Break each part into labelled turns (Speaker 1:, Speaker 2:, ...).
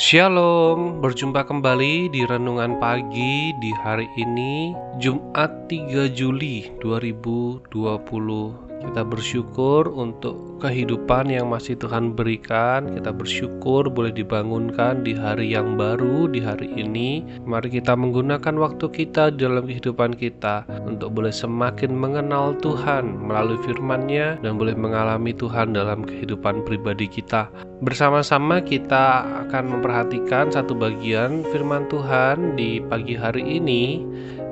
Speaker 1: Shalom, berjumpa kembali di renungan pagi di hari ini Jumat 3 Juli 2020 kita bersyukur untuk kehidupan yang masih Tuhan berikan. Kita bersyukur boleh dibangunkan di hari yang baru, di hari ini. Mari kita menggunakan waktu kita dalam kehidupan kita untuk boleh semakin mengenal Tuhan melalui firman-Nya dan boleh mengalami Tuhan dalam kehidupan pribadi kita. Bersama-sama kita akan memperhatikan satu bagian firman Tuhan di pagi hari ini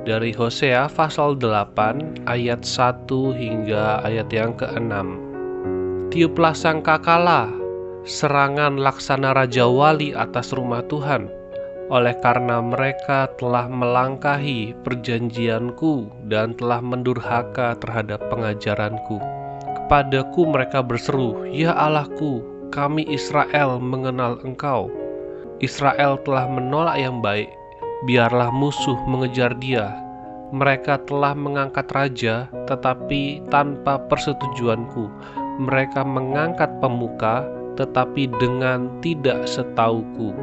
Speaker 1: dari Hosea pasal 8 ayat 1 hingga ayat yang ke-6. Tiuplah sangkakala, serangan laksana Raja Wali atas rumah Tuhan, oleh karena mereka telah melangkahi perjanjianku dan telah mendurhaka terhadap pengajaranku. Kepadaku mereka berseru, Ya Allahku, kami Israel mengenal engkau. Israel telah menolak yang baik, biarlah musuh mengejar dia. Mereka telah mengangkat raja, tetapi tanpa persetujuanku. Mereka mengangkat pemuka, tetapi dengan tidak setauku.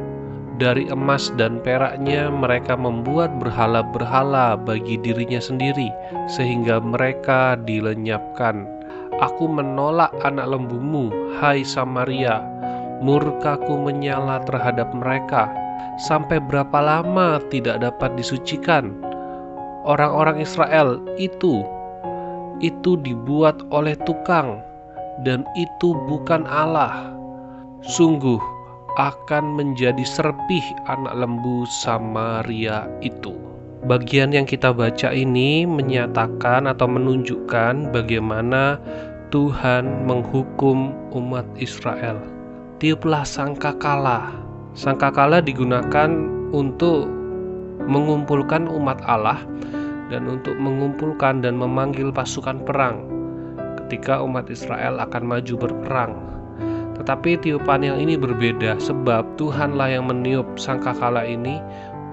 Speaker 1: Dari emas dan peraknya, mereka membuat berhala-berhala bagi dirinya sendiri, sehingga mereka dilenyapkan. Aku menolak anak lembumu, hai Samaria. Murkaku menyala terhadap mereka sampai berapa lama tidak dapat disucikan. Orang-orang Israel itu itu dibuat oleh tukang dan itu bukan Allah. Sungguh akan menjadi serpih anak lembu Samaria itu. Bagian yang kita baca ini menyatakan atau menunjukkan bagaimana Tuhan menghukum umat Israel. Tiuplah sangkakala Sangkakala digunakan untuk mengumpulkan umat Allah dan untuk mengumpulkan dan memanggil pasukan perang ketika umat Israel akan maju berperang. Tetapi tiupan yang ini berbeda sebab Tuhanlah yang meniup sangkakala ini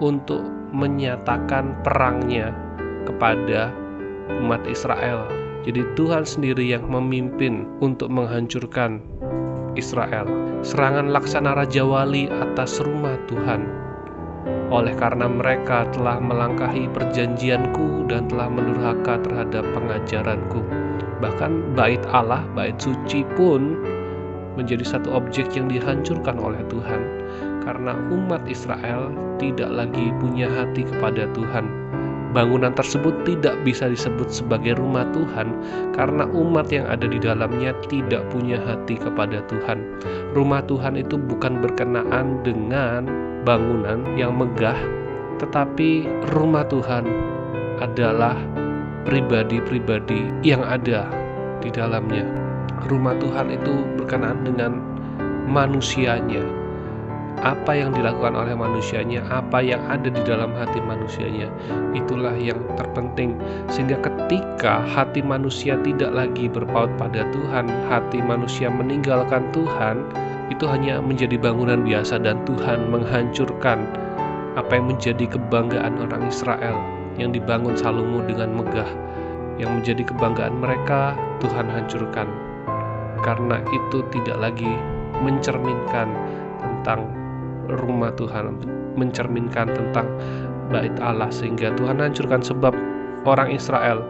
Speaker 1: untuk menyatakan perangnya kepada umat Israel. Jadi Tuhan sendiri yang memimpin untuk menghancurkan Israel. Serangan laksana Raja Wali atas rumah Tuhan. Oleh karena mereka telah melangkahi perjanjianku dan telah menurhaka terhadap pengajaranku. Bahkan bait Allah, bait suci pun menjadi satu objek yang dihancurkan oleh Tuhan karena umat Israel tidak lagi punya hati kepada Tuhan Bangunan tersebut tidak bisa disebut sebagai rumah Tuhan karena umat yang ada di dalamnya tidak punya hati kepada Tuhan. Rumah Tuhan itu bukan berkenaan dengan bangunan yang megah, tetapi rumah Tuhan adalah pribadi-pribadi yang ada di dalamnya. Rumah Tuhan itu berkenaan dengan manusianya, apa yang dilakukan oleh manusianya, apa yang ada di dalam hati manusianya, itulah yang terpenting. Sehingga ketika hati manusia tidak lagi berpaut pada Tuhan, hati manusia meninggalkan Tuhan, itu hanya menjadi bangunan biasa dan Tuhan menghancurkan apa yang menjadi kebanggaan orang Israel yang dibangun Salomo dengan megah. Yang menjadi kebanggaan mereka, Tuhan hancurkan. Karena itu tidak lagi mencerminkan tentang rumah Tuhan mencerminkan tentang bait Allah sehingga Tuhan hancurkan sebab orang Israel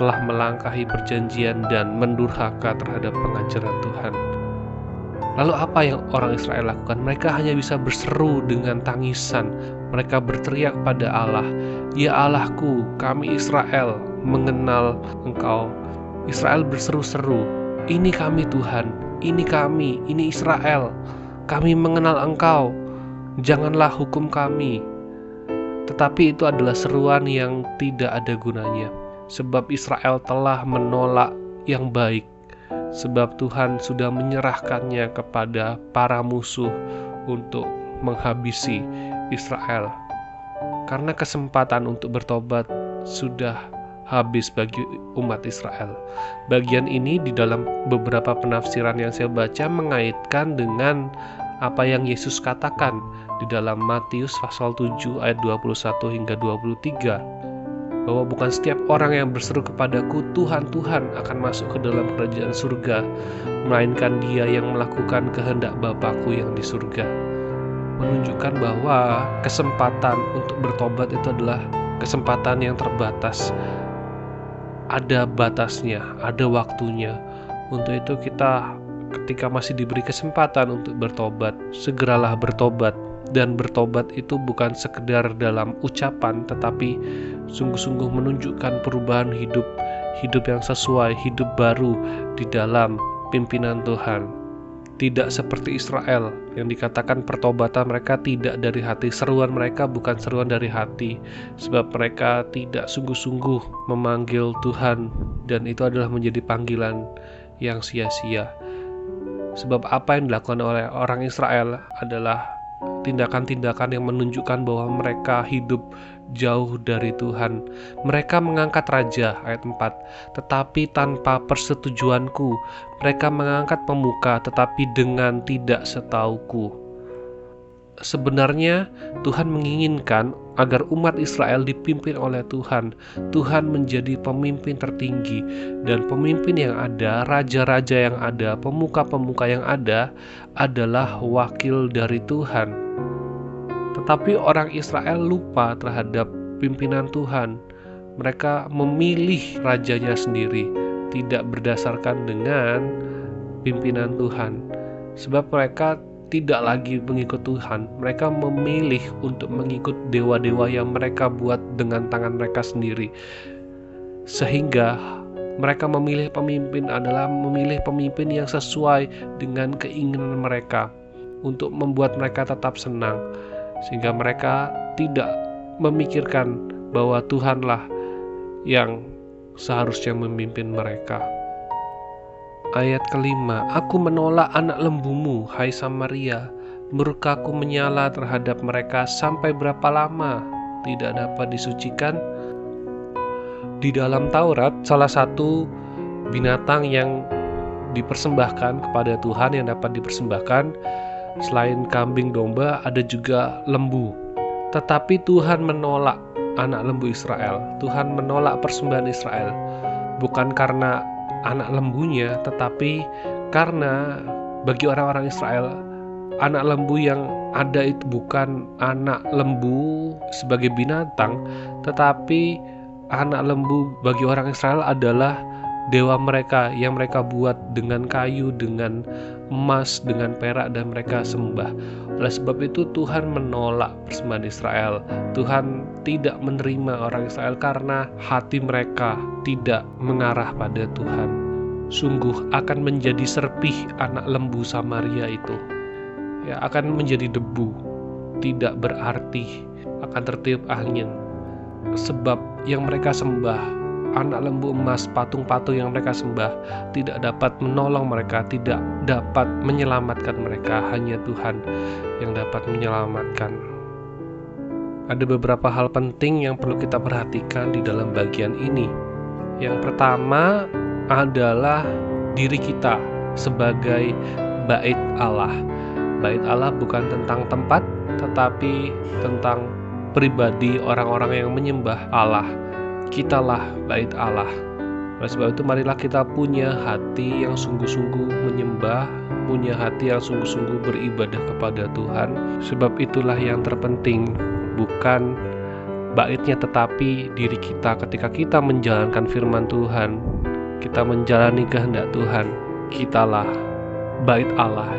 Speaker 1: telah melangkahi perjanjian dan mendurhaka terhadap pengajaran Tuhan. Lalu apa yang orang Israel lakukan? Mereka hanya bisa berseru dengan tangisan. Mereka berteriak pada Allah, "Ya Allahku, kami Israel mengenal Engkau." Israel berseru-seru, "Ini kami Tuhan, ini kami, ini Israel. Kami mengenal Engkau." Janganlah hukum kami. Tetapi itu adalah seruan yang tidak ada gunanya, sebab Israel telah menolak yang baik, sebab Tuhan sudah menyerahkannya kepada para musuh untuk menghabisi Israel. Karena kesempatan untuk bertobat sudah habis bagi umat Israel. Bagian ini di dalam beberapa penafsiran yang saya baca mengaitkan dengan apa yang Yesus katakan di dalam Matius pasal 7 ayat 21 hingga 23 bahwa bukan setiap orang yang berseru kepadaku Tuhan Tuhan akan masuk ke dalam kerajaan surga melainkan dia yang melakukan kehendak Bapakku yang di surga menunjukkan bahwa kesempatan untuk bertobat itu adalah kesempatan yang terbatas. Ada batasnya, ada waktunya. Untuk itu kita ketika masih diberi kesempatan untuk bertobat, segeralah bertobat. Dan bertobat itu bukan sekedar dalam ucapan tetapi sungguh-sungguh menunjukkan perubahan hidup hidup yang sesuai hidup baru di dalam pimpinan Tuhan. Tidak seperti Israel yang dikatakan pertobatan mereka tidak dari hati. Seruan mereka bukan seruan dari hati sebab mereka tidak sungguh-sungguh memanggil Tuhan dan itu adalah menjadi panggilan yang sia-sia sebab apa yang dilakukan oleh orang Israel adalah tindakan-tindakan yang menunjukkan bahwa mereka hidup jauh dari Tuhan. Mereka mengangkat raja ayat 4, tetapi tanpa persetujuanku. Mereka mengangkat pemuka tetapi dengan tidak setauku. Sebenarnya Tuhan menginginkan agar umat Israel dipimpin oleh Tuhan. Tuhan menjadi pemimpin tertinggi dan pemimpin yang ada, raja-raja yang ada, pemuka-pemuka yang ada adalah wakil dari Tuhan. Tetapi orang Israel lupa terhadap pimpinan Tuhan. Mereka memilih rajanya sendiri, tidak berdasarkan dengan pimpinan Tuhan. Sebab mereka tidak lagi mengikut Tuhan, mereka memilih untuk mengikut dewa-dewa yang mereka buat dengan tangan mereka sendiri. Sehingga mereka memilih pemimpin adalah memilih pemimpin yang sesuai dengan keinginan mereka untuk membuat mereka tetap senang sehingga mereka tidak memikirkan bahwa Tuhanlah yang seharusnya memimpin mereka. Ayat kelima, Aku menolak anak lembumu, hai Samaria, murkaku menyala terhadap mereka sampai berapa lama tidak dapat disucikan? Di dalam Taurat, salah satu binatang yang dipersembahkan kepada Tuhan yang dapat dipersembahkan Selain kambing domba, ada juga lembu. Tetapi Tuhan menolak anak lembu Israel. Tuhan menolak persembahan Israel. Bukan karena anak lembunya, tetapi karena bagi orang-orang Israel, anak lembu yang ada itu bukan anak lembu sebagai binatang, tetapi anak lembu bagi orang Israel adalah dewa mereka yang mereka buat dengan kayu, dengan emas, dengan perak dan mereka sembah. Oleh sebab itu Tuhan menolak persembahan Israel. Tuhan tidak menerima orang Israel karena hati mereka tidak mengarah pada Tuhan. Sungguh akan menjadi serpih anak lembu Samaria itu. Ya, akan menjadi debu, tidak berarti, akan tertiup angin. Sebab yang mereka sembah anak lembu emas, patung-patung yang mereka sembah tidak dapat menolong mereka, tidak dapat menyelamatkan mereka. Hanya Tuhan yang dapat menyelamatkan. Ada beberapa hal penting yang perlu kita perhatikan di dalam bagian ini. Yang pertama adalah diri kita sebagai bait Allah. Bait Allah bukan tentang tempat, tetapi tentang pribadi orang-orang yang menyembah Allah kitalah bait Allah. Oleh sebab itu marilah kita punya hati yang sungguh-sungguh menyembah, punya hati yang sungguh-sungguh beribadah kepada Tuhan. Sebab itulah yang terpenting, bukan baitnya tetapi diri kita ketika kita menjalankan firman Tuhan, kita menjalani kehendak Tuhan, kitalah bait Allah.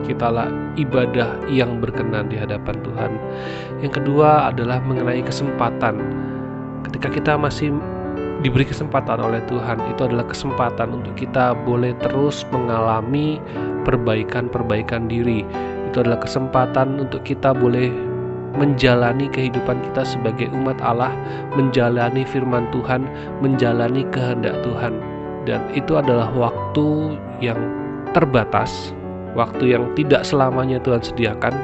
Speaker 1: Kitalah ibadah yang berkenan di hadapan Tuhan. Yang kedua adalah mengenai kesempatan ketika kita masih diberi kesempatan oleh Tuhan itu adalah kesempatan untuk kita boleh terus mengalami perbaikan-perbaikan diri. Itu adalah kesempatan untuk kita boleh menjalani kehidupan kita sebagai umat Allah menjalani firman Tuhan menjalani kehendak Tuhan. Dan itu adalah waktu yang terbatas waktu yang tidak selamanya Tuhan sediakan.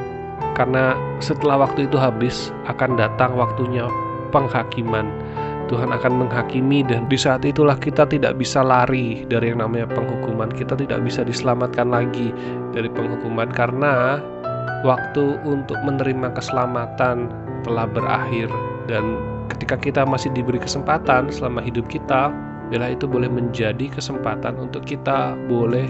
Speaker 1: Karena setelah waktu itu habis akan datang waktunya penghakiman. Tuhan akan menghakimi dan di saat itulah kita tidak bisa lari dari yang namanya penghukuman. Kita tidak bisa diselamatkan lagi dari penghukuman karena waktu untuk menerima keselamatan telah berakhir dan ketika kita masih diberi kesempatan selama hidup kita, bila itu boleh menjadi kesempatan untuk kita boleh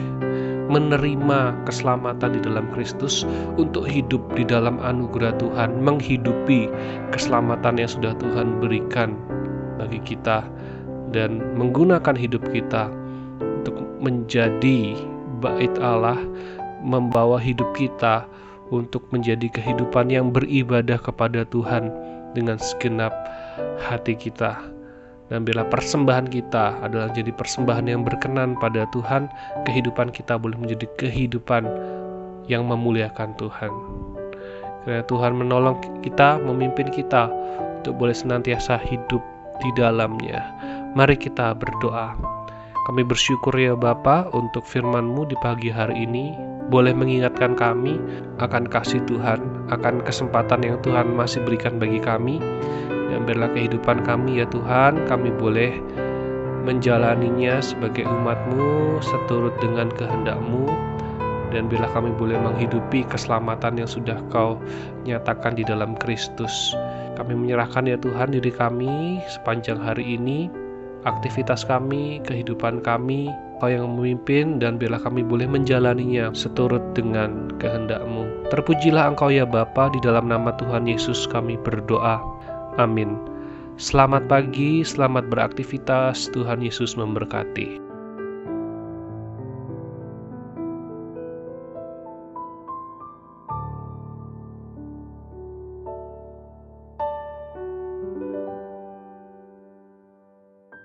Speaker 1: menerima keselamatan di dalam Kristus untuk hidup di dalam anugerah Tuhan, menghidupi keselamatan yang sudah Tuhan berikan bagi kita dan menggunakan hidup kita untuk menjadi bait Allah, membawa hidup kita untuk menjadi kehidupan yang beribadah kepada Tuhan dengan segenap hati kita. Dan bila persembahan kita adalah jadi persembahan yang berkenan pada Tuhan, kehidupan kita boleh menjadi kehidupan yang memuliakan Tuhan. Karena Tuhan menolong kita, memimpin kita untuk boleh senantiasa hidup di dalamnya. Mari kita berdoa. Kami bersyukur ya Bapa untuk firman-Mu di pagi hari ini boleh mengingatkan kami akan kasih Tuhan, akan kesempatan yang Tuhan masih berikan bagi kami. Dan biarlah kehidupan kami ya Tuhan, kami boleh menjalaninya sebagai umat-Mu seturut dengan kehendak-Mu dan bila kami boleh menghidupi keselamatan yang sudah Kau nyatakan di dalam Kristus. Kami menyerahkan ya Tuhan diri kami sepanjang hari ini aktivitas kami, kehidupan kami, Kau yang memimpin dan bila kami boleh menjalaninya seturut dengan kehendak-Mu. Terpujilah Engkau ya Bapa, di dalam nama Tuhan Yesus kami berdoa. Amin. Selamat pagi, selamat beraktivitas, Tuhan Yesus memberkati.